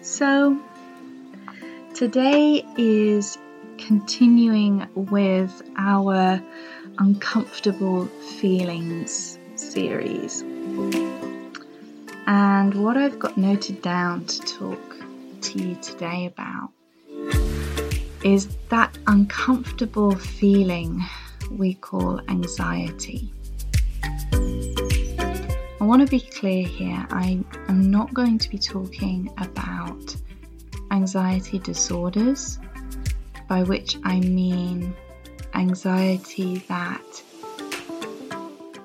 So today is continuing with our uncomfortable feelings series. And what I've got noted down to talk to you today about is that uncomfortable feeling we call anxiety. Want to be clear here. I am not going to be talking about anxiety disorders, by which I mean anxiety that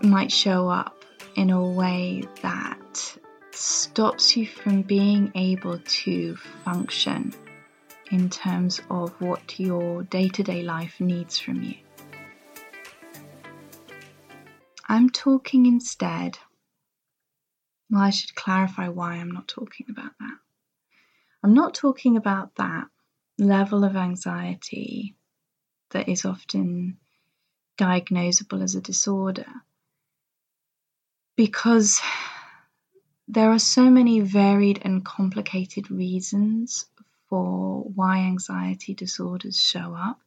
might show up in a way that stops you from being able to function in terms of what your day to day life needs from you. I'm talking instead well, I should clarify why I'm not talking about that. I'm not talking about that level of anxiety that is often diagnosable as a disorder because there are so many varied and complicated reasons for why anxiety disorders show up.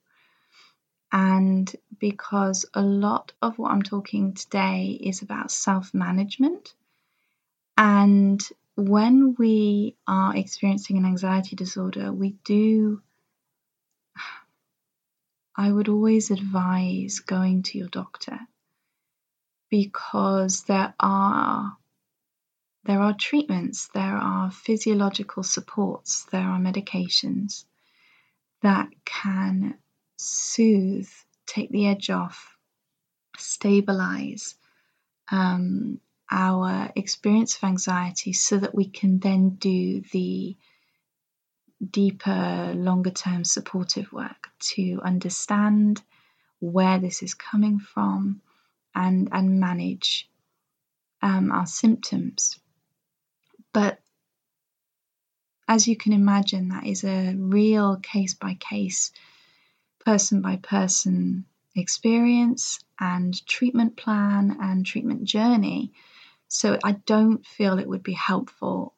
And because a lot of what I'm talking today is about self management and when we are experiencing an anxiety disorder, we do, I would always advise going to your doctor because there are there are treatments, there are physiological supports, there are medications that can soothe, take the edge off, stabilize, um, our experience of anxiety so that we can then do the deeper, longer term supportive work to understand where this is coming from and, and manage um, our symptoms. But as you can imagine, that is a real case by case, person by person experience and treatment plan and treatment journey so I don't feel it would be helpful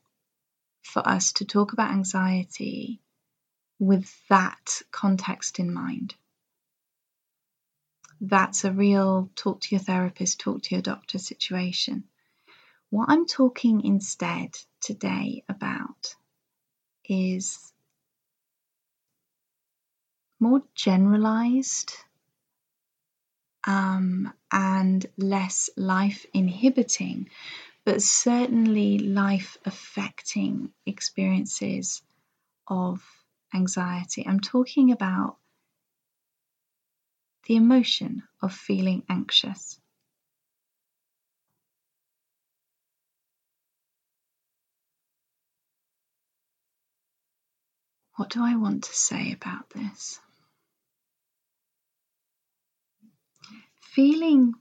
for us to talk about anxiety with that context in mind. That's a real talk to your therapist, talk to your doctor situation. What I'm talking instead today about is more generalized um, and less life inhibiting, but certainly life affecting experiences of anxiety. I'm talking about the emotion of feeling anxious. What do I want to say about this? Feeling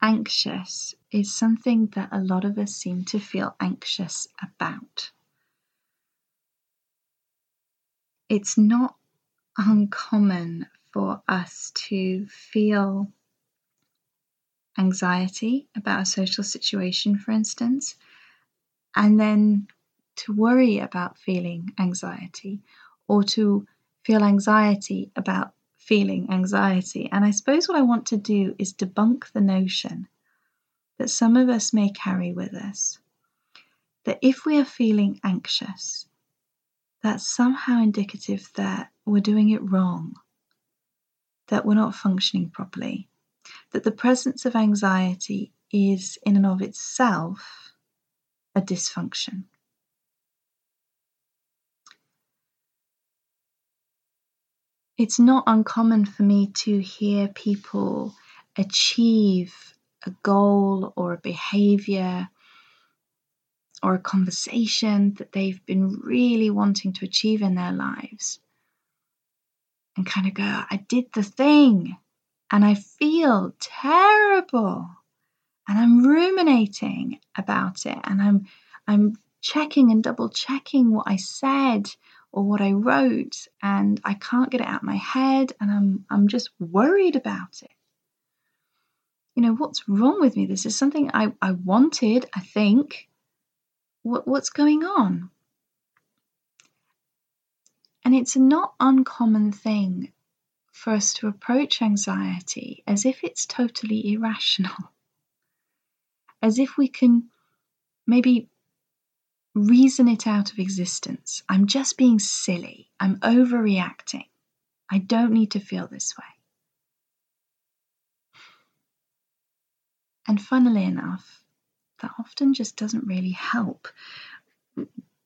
anxious is something that a lot of us seem to feel anxious about. It's not uncommon for us to feel anxiety about a social situation, for instance, and then to worry about feeling anxiety or to feel anxiety about feeling anxiety. And I suppose what I want to do is debunk the notion that some of us may carry with us that if we are feeling anxious, that's somehow indicative that we're doing it wrong, that we're not functioning properly, that the presence of anxiety is in and of itself a dysfunction. It's not uncommon for me to hear people achieve a goal or a behavior or a conversation that they've been really wanting to achieve in their lives and kind of go, I did the thing and I feel terrible and I'm ruminating about it and I'm I'm checking and double checking what I said or what I wrote and I can't get it out of my head and I'm I'm just worried about it. You know, what's wrong with me? This is something I, I wanted, I think. what, what's going on? And it's a not uncommon thing for us to approach anxiety as if it's totally irrational, as if we can maybe reason it out of existence. I'm just being silly. I'm overreacting. I don't need to feel this way. And funnily enough, that often just doesn't really help.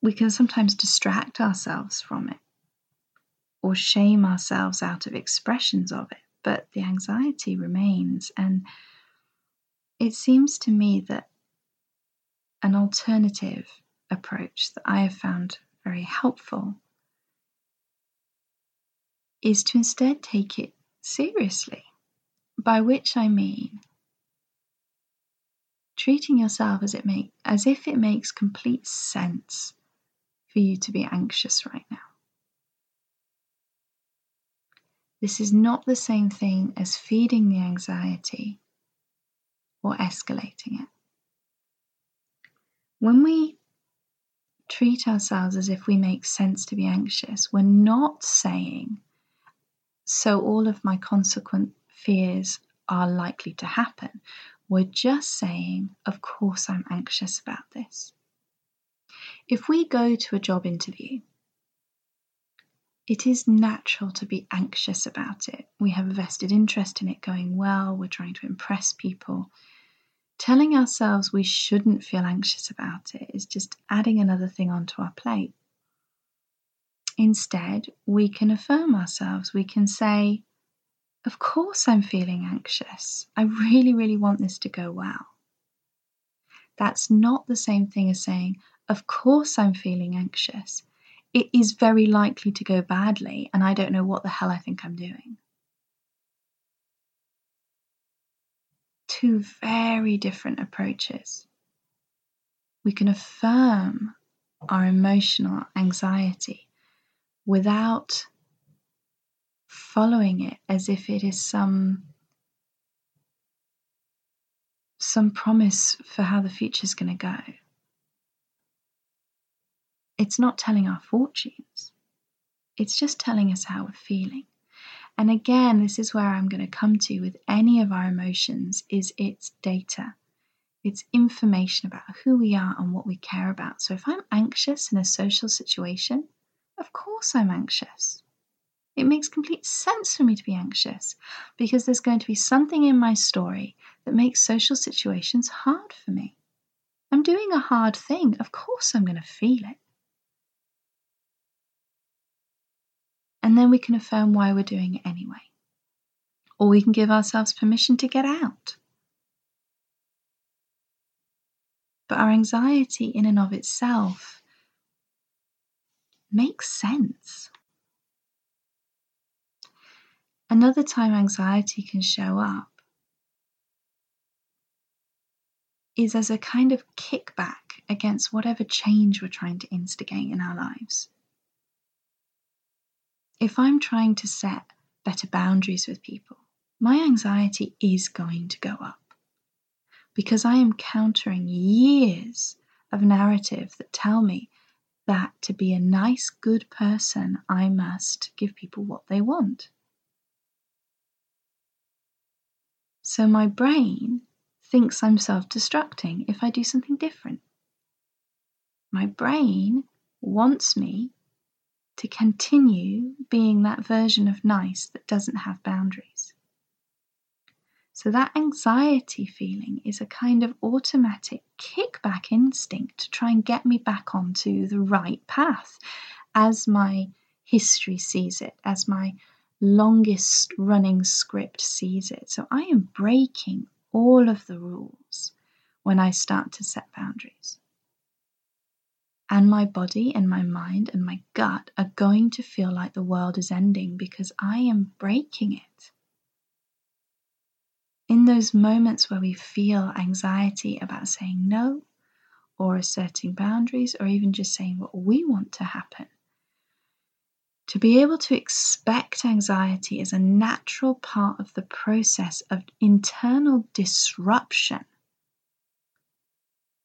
We can sometimes distract ourselves from it or shame ourselves out of expressions of it, but the anxiety remains. And it seems to me that an alternative approach that I have found very helpful is to instead take it seriously, by which I mean treating yourself as it make as if it makes complete sense for you to be anxious right now. This is not the same thing as feeding the anxiety or escalating it. When we treat ourselves as if we make sense to be anxious, we're not saying, so all of my consequent fears are likely to happen. We're just saying, of course, I'm anxious about this. If we go to a job interview, it is natural to be anxious about it. We have a vested interest in it going well, we're trying to impress people. Telling ourselves we shouldn't feel anxious about it is just adding another thing onto our plate. Instead, we can affirm ourselves. We can say, of course, I'm feeling anxious. I really, really want this to go well. That's not the same thing as saying, Of course, I'm feeling anxious. It is very likely to go badly, and I don't know what the hell I think I'm doing. Two very different approaches. We can affirm our emotional anxiety without following it as if it is some some promise for how the future is going to go. It's not telling our fortunes. It's just telling us how we're feeling. And again, this is where I'm going to come to with any of our emotions is its data. It's information about who we are and what we care about. So if I'm anxious in a social situation, of course I'm anxious. It makes complete sense for me to be anxious because there's going to be something in my story that makes social situations hard for me. I'm doing a hard thing. Of course, I'm going to feel it. And then we can affirm why we're doing it anyway. Or we can give ourselves permission to get out. But our anxiety, in and of itself, makes sense. Another time anxiety can show up is as a kind of kickback against whatever change we're trying to instigate in our lives. If I'm trying to set better boundaries with people, my anxiety is going to go up because I am countering years of narrative that tell me that to be a nice, good person, I must give people what they want. So my brain thinks I'm self destructing if I do something different. My brain wants me to continue being that version of nice that doesn't have boundaries. So, that anxiety feeling is a kind of automatic kickback instinct to try and get me back onto the right path as my history sees it, as my longest running script sees it. So I am breaking all of the rules when I start to set boundaries. And my body and my mind and my gut are going to feel like the world is ending because I am breaking it. In those moments where we feel anxiety about saying no, or asserting boundaries, or even just saying what we want to happen, to be able to expect anxiety is a natural part of the process of internal disruption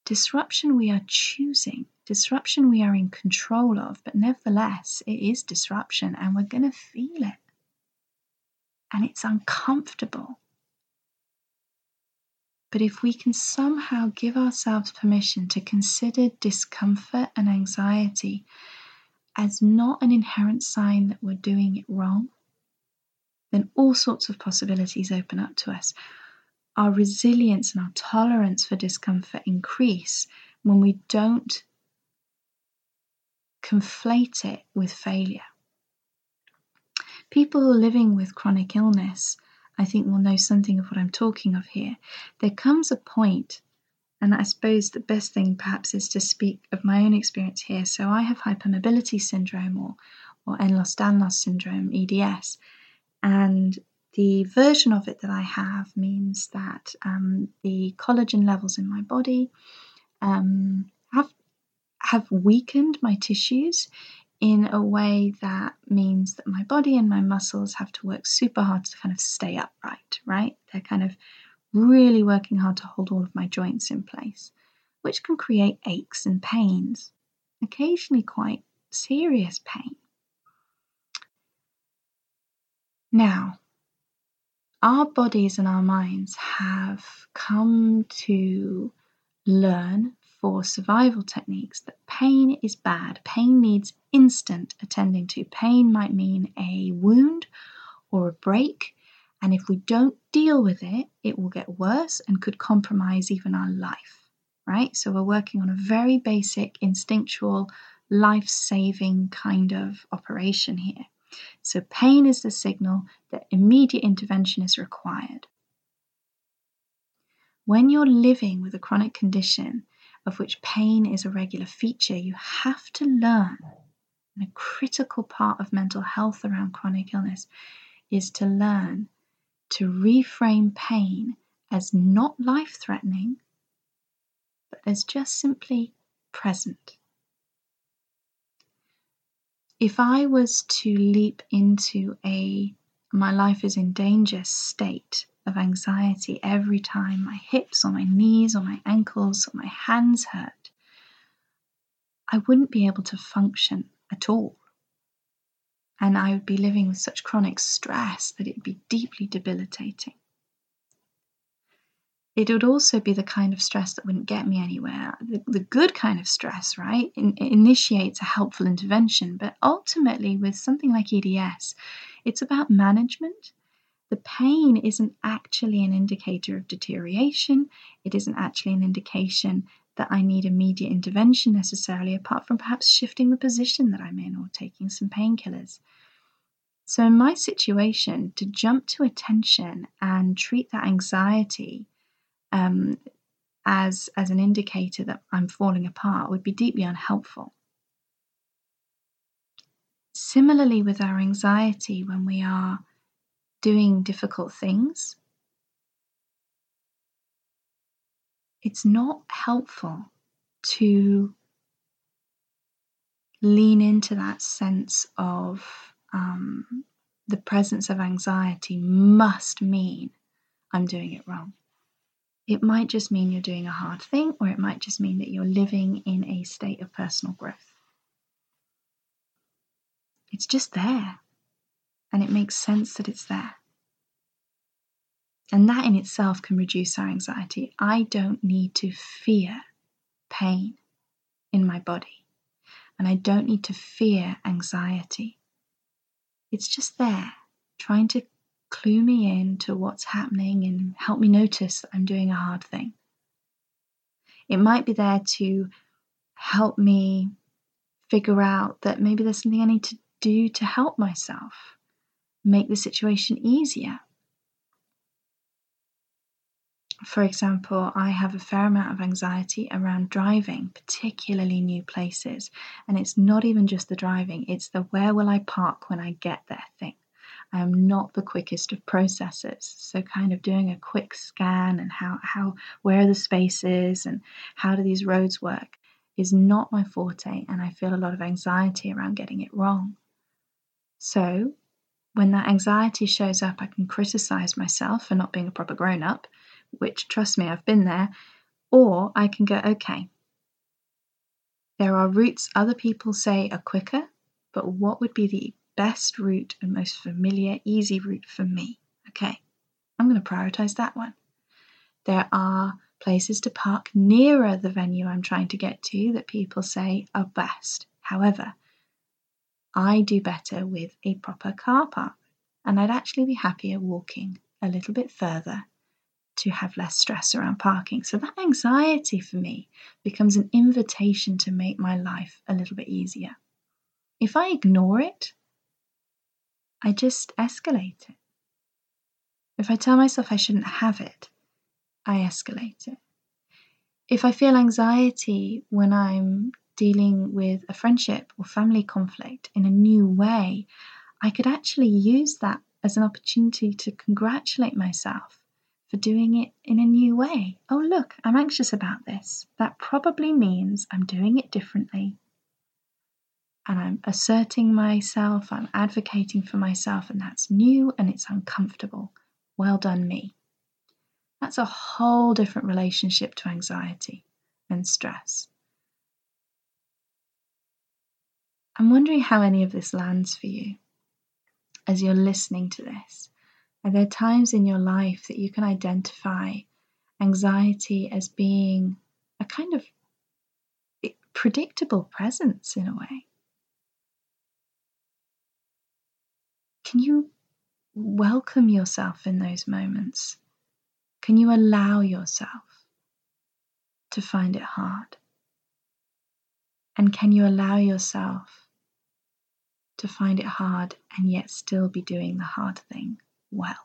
disruption we are choosing, disruption we are in control of, but nevertheless, it is disruption and we're going to feel it. And it's uncomfortable. But if we can somehow give ourselves permission to consider discomfort and anxiety as not an inherent sign that we're doing it wrong, then all sorts of possibilities open up to us our resilience and our tolerance for discomfort increase when we don't conflate it with failure. People who are living with chronic illness, I think, will know something of what I'm talking of here. There comes a point, and I suppose the best thing perhaps is to speak of my own experience here. So I have hypermobility syndrome or, or Ehlers-Danlos syndrome, EDS, and the version of it that I have means that um, the collagen levels in my body um, have weakened my tissues in a way that means that my body and my muscles have to work super hard to kind of stay upright, right? They're kind of really working hard to hold all of my joints in place, which can create aches and pains, occasionally quite serious pain. Now, our bodies and our minds have come to learn for survival techniques that pain is bad. Pain needs instant attending to. Pain might mean a wound or a break, and if we don't deal with it, it will get worse and could compromise even our life, right? So we're working on a very basic, instinctual, life saving kind of operation here. So pain is the signal that immediate intervention is required. When you're living with a chronic condition of which pain is a regular feature, you have to learn, and a critical part of mental health around chronic illness is to learn to reframe pain as not life threatening, but as just simply present. If I was to leap into a my life is in danger state of anxiety every time my hips or my knees or my ankles or my hands hurt, I wouldn't be able to function at all. And I would be living with such chronic stress that it'd be deeply debilitating. It would also be the kind of stress that wouldn't get me anywhere. The, the good kind of stress, right, in, initiates a helpful intervention. But ultimately, with something like EDS, it's about management. The pain isn't actually an indicator of deterioration, it isn't actually an indication that I need immediate intervention necessarily, apart from perhaps shifting the position that I'm in or taking some painkillers. So, in my situation, to jump to attention and treat that anxiety um, as, as an indicator that I'm falling apart would be deeply unhelpful. Similarly, with our anxiety, when we are doing difficult things, it's not helpful to lean into that sense of um, the presence of anxiety must mean I'm doing it wrong. It might just mean you're doing a hard thing, or it might just mean that you're living in a state of personal growth. It's just there, and it makes sense that it's there. And that in itself can reduce our anxiety. I don't need to fear pain in my body, and I don't need to fear anxiety. It's just there, trying to clue me in to what's happening and help me notice that I'm doing a hard thing. It might be there to help me figure out that maybe there's something I need to do to help myself, make the situation easier. For example, I have a fair amount of anxiety around driving, particularly new places. And it's not even just the driving, it's the where will I park when I get there thing. I am not the quickest of processors. So kind of doing a quick scan and how, how where are the spaces and how do these roads work is not my forte and I feel a lot of anxiety around getting it wrong. So when that anxiety shows up, I can criticize myself for not being a proper grown up, which trust me, I've been there, Or I can go, okay, there are routes other people say are quicker, but what would be the best route and most familiar, easy route for me? Okay, I'm going to prioritize that one. There are places to park nearer the venue I'm trying to get to that people say are best. However, I do better with a proper car park, and I'd actually be happier walking a little bit further to have less stress around parking. So that anxiety for me becomes an invitation to make my life a little bit easier. If I ignore it, I just escalate it. If I tell myself I shouldn't have it, I escalate it. If I feel anxiety when I'm dealing with a friendship or family conflict in a new way, I could actually use that as an opportunity to congratulate myself for doing it in a new way. Oh, look, I'm anxious about this. That probably means I'm doing it differently. And I'm asserting myself, I'm advocating for myself, and that's new and it's uncomfortable. Well done, me. That's a whole different relationship to anxiety and stress. I'm wondering how any of this lands for you as you're listening to this. Are there times in your life that you can identify anxiety as being a kind of predictable presence in a way? Can you welcome yourself in those moments? Can you allow yourself to find it hard? And can you allow yourself to find it hard and yet still be doing the hard thing? well.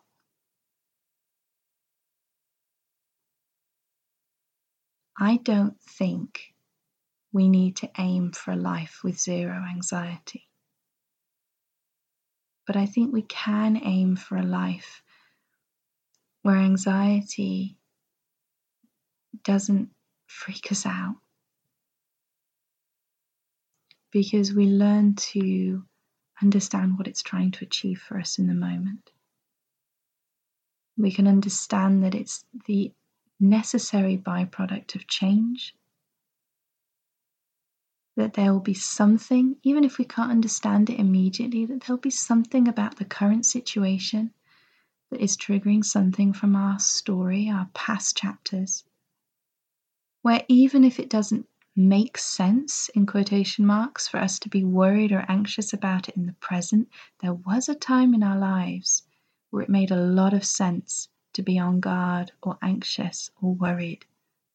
I don't think we need to aim for a life with zero anxiety. But I think we can aim for a life where anxiety doesn't freak us out because we learn to understand what it's trying to achieve for us in the moment we can understand that it's the necessary byproduct of change. That there will be something, even if we can't understand it immediately, that there'll be something about the current situation that is triggering something from our story, our past chapters, where even if it doesn't make sense, in quotation marks, for us to be worried or anxious about it in the present, there was a time in our lives where it made a lot of sense to be on guard or anxious or worried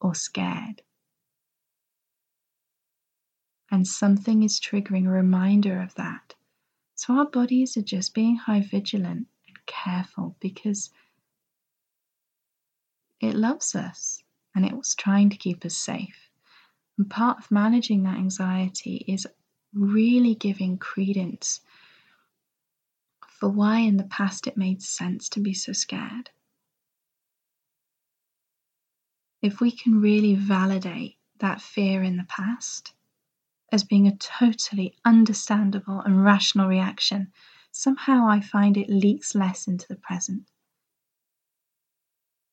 or scared. And something is triggering a reminder of that. So our bodies are just being high vigilant and careful because it loves us and it was trying to keep us safe. And part of managing that anxiety is really giving credence for why in the past it made sense to be so scared. If we can really validate that fear in the past as being a totally understandable and rational reaction, somehow I find it leaks less into the present.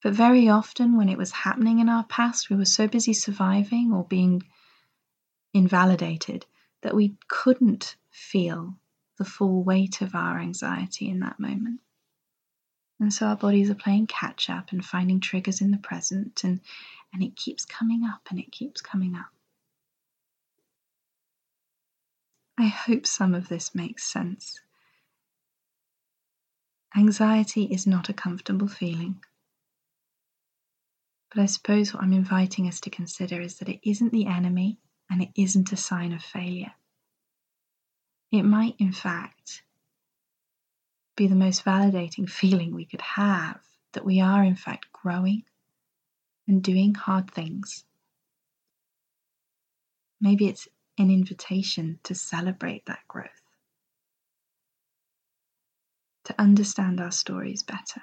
But very often, when it was happening in our past, we were so busy surviving or being invalidated that we couldn't feel the full weight of our anxiety in that moment. And so our bodies are playing catch up and finding triggers in the present, and, and it keeps coming up and it keeps coming up. I hope some of this makes sense. Anxiety is not a comfortable feeling. But I suppose what I'm inviting us to consider is that it isn't the enemy and it isn't a sign of failure. It might, in fact, be the most validating feeling we could have that we are, in fact, growing and doing hard things. Maybe it's an invitation to celebrate that growth, to understand our stories better.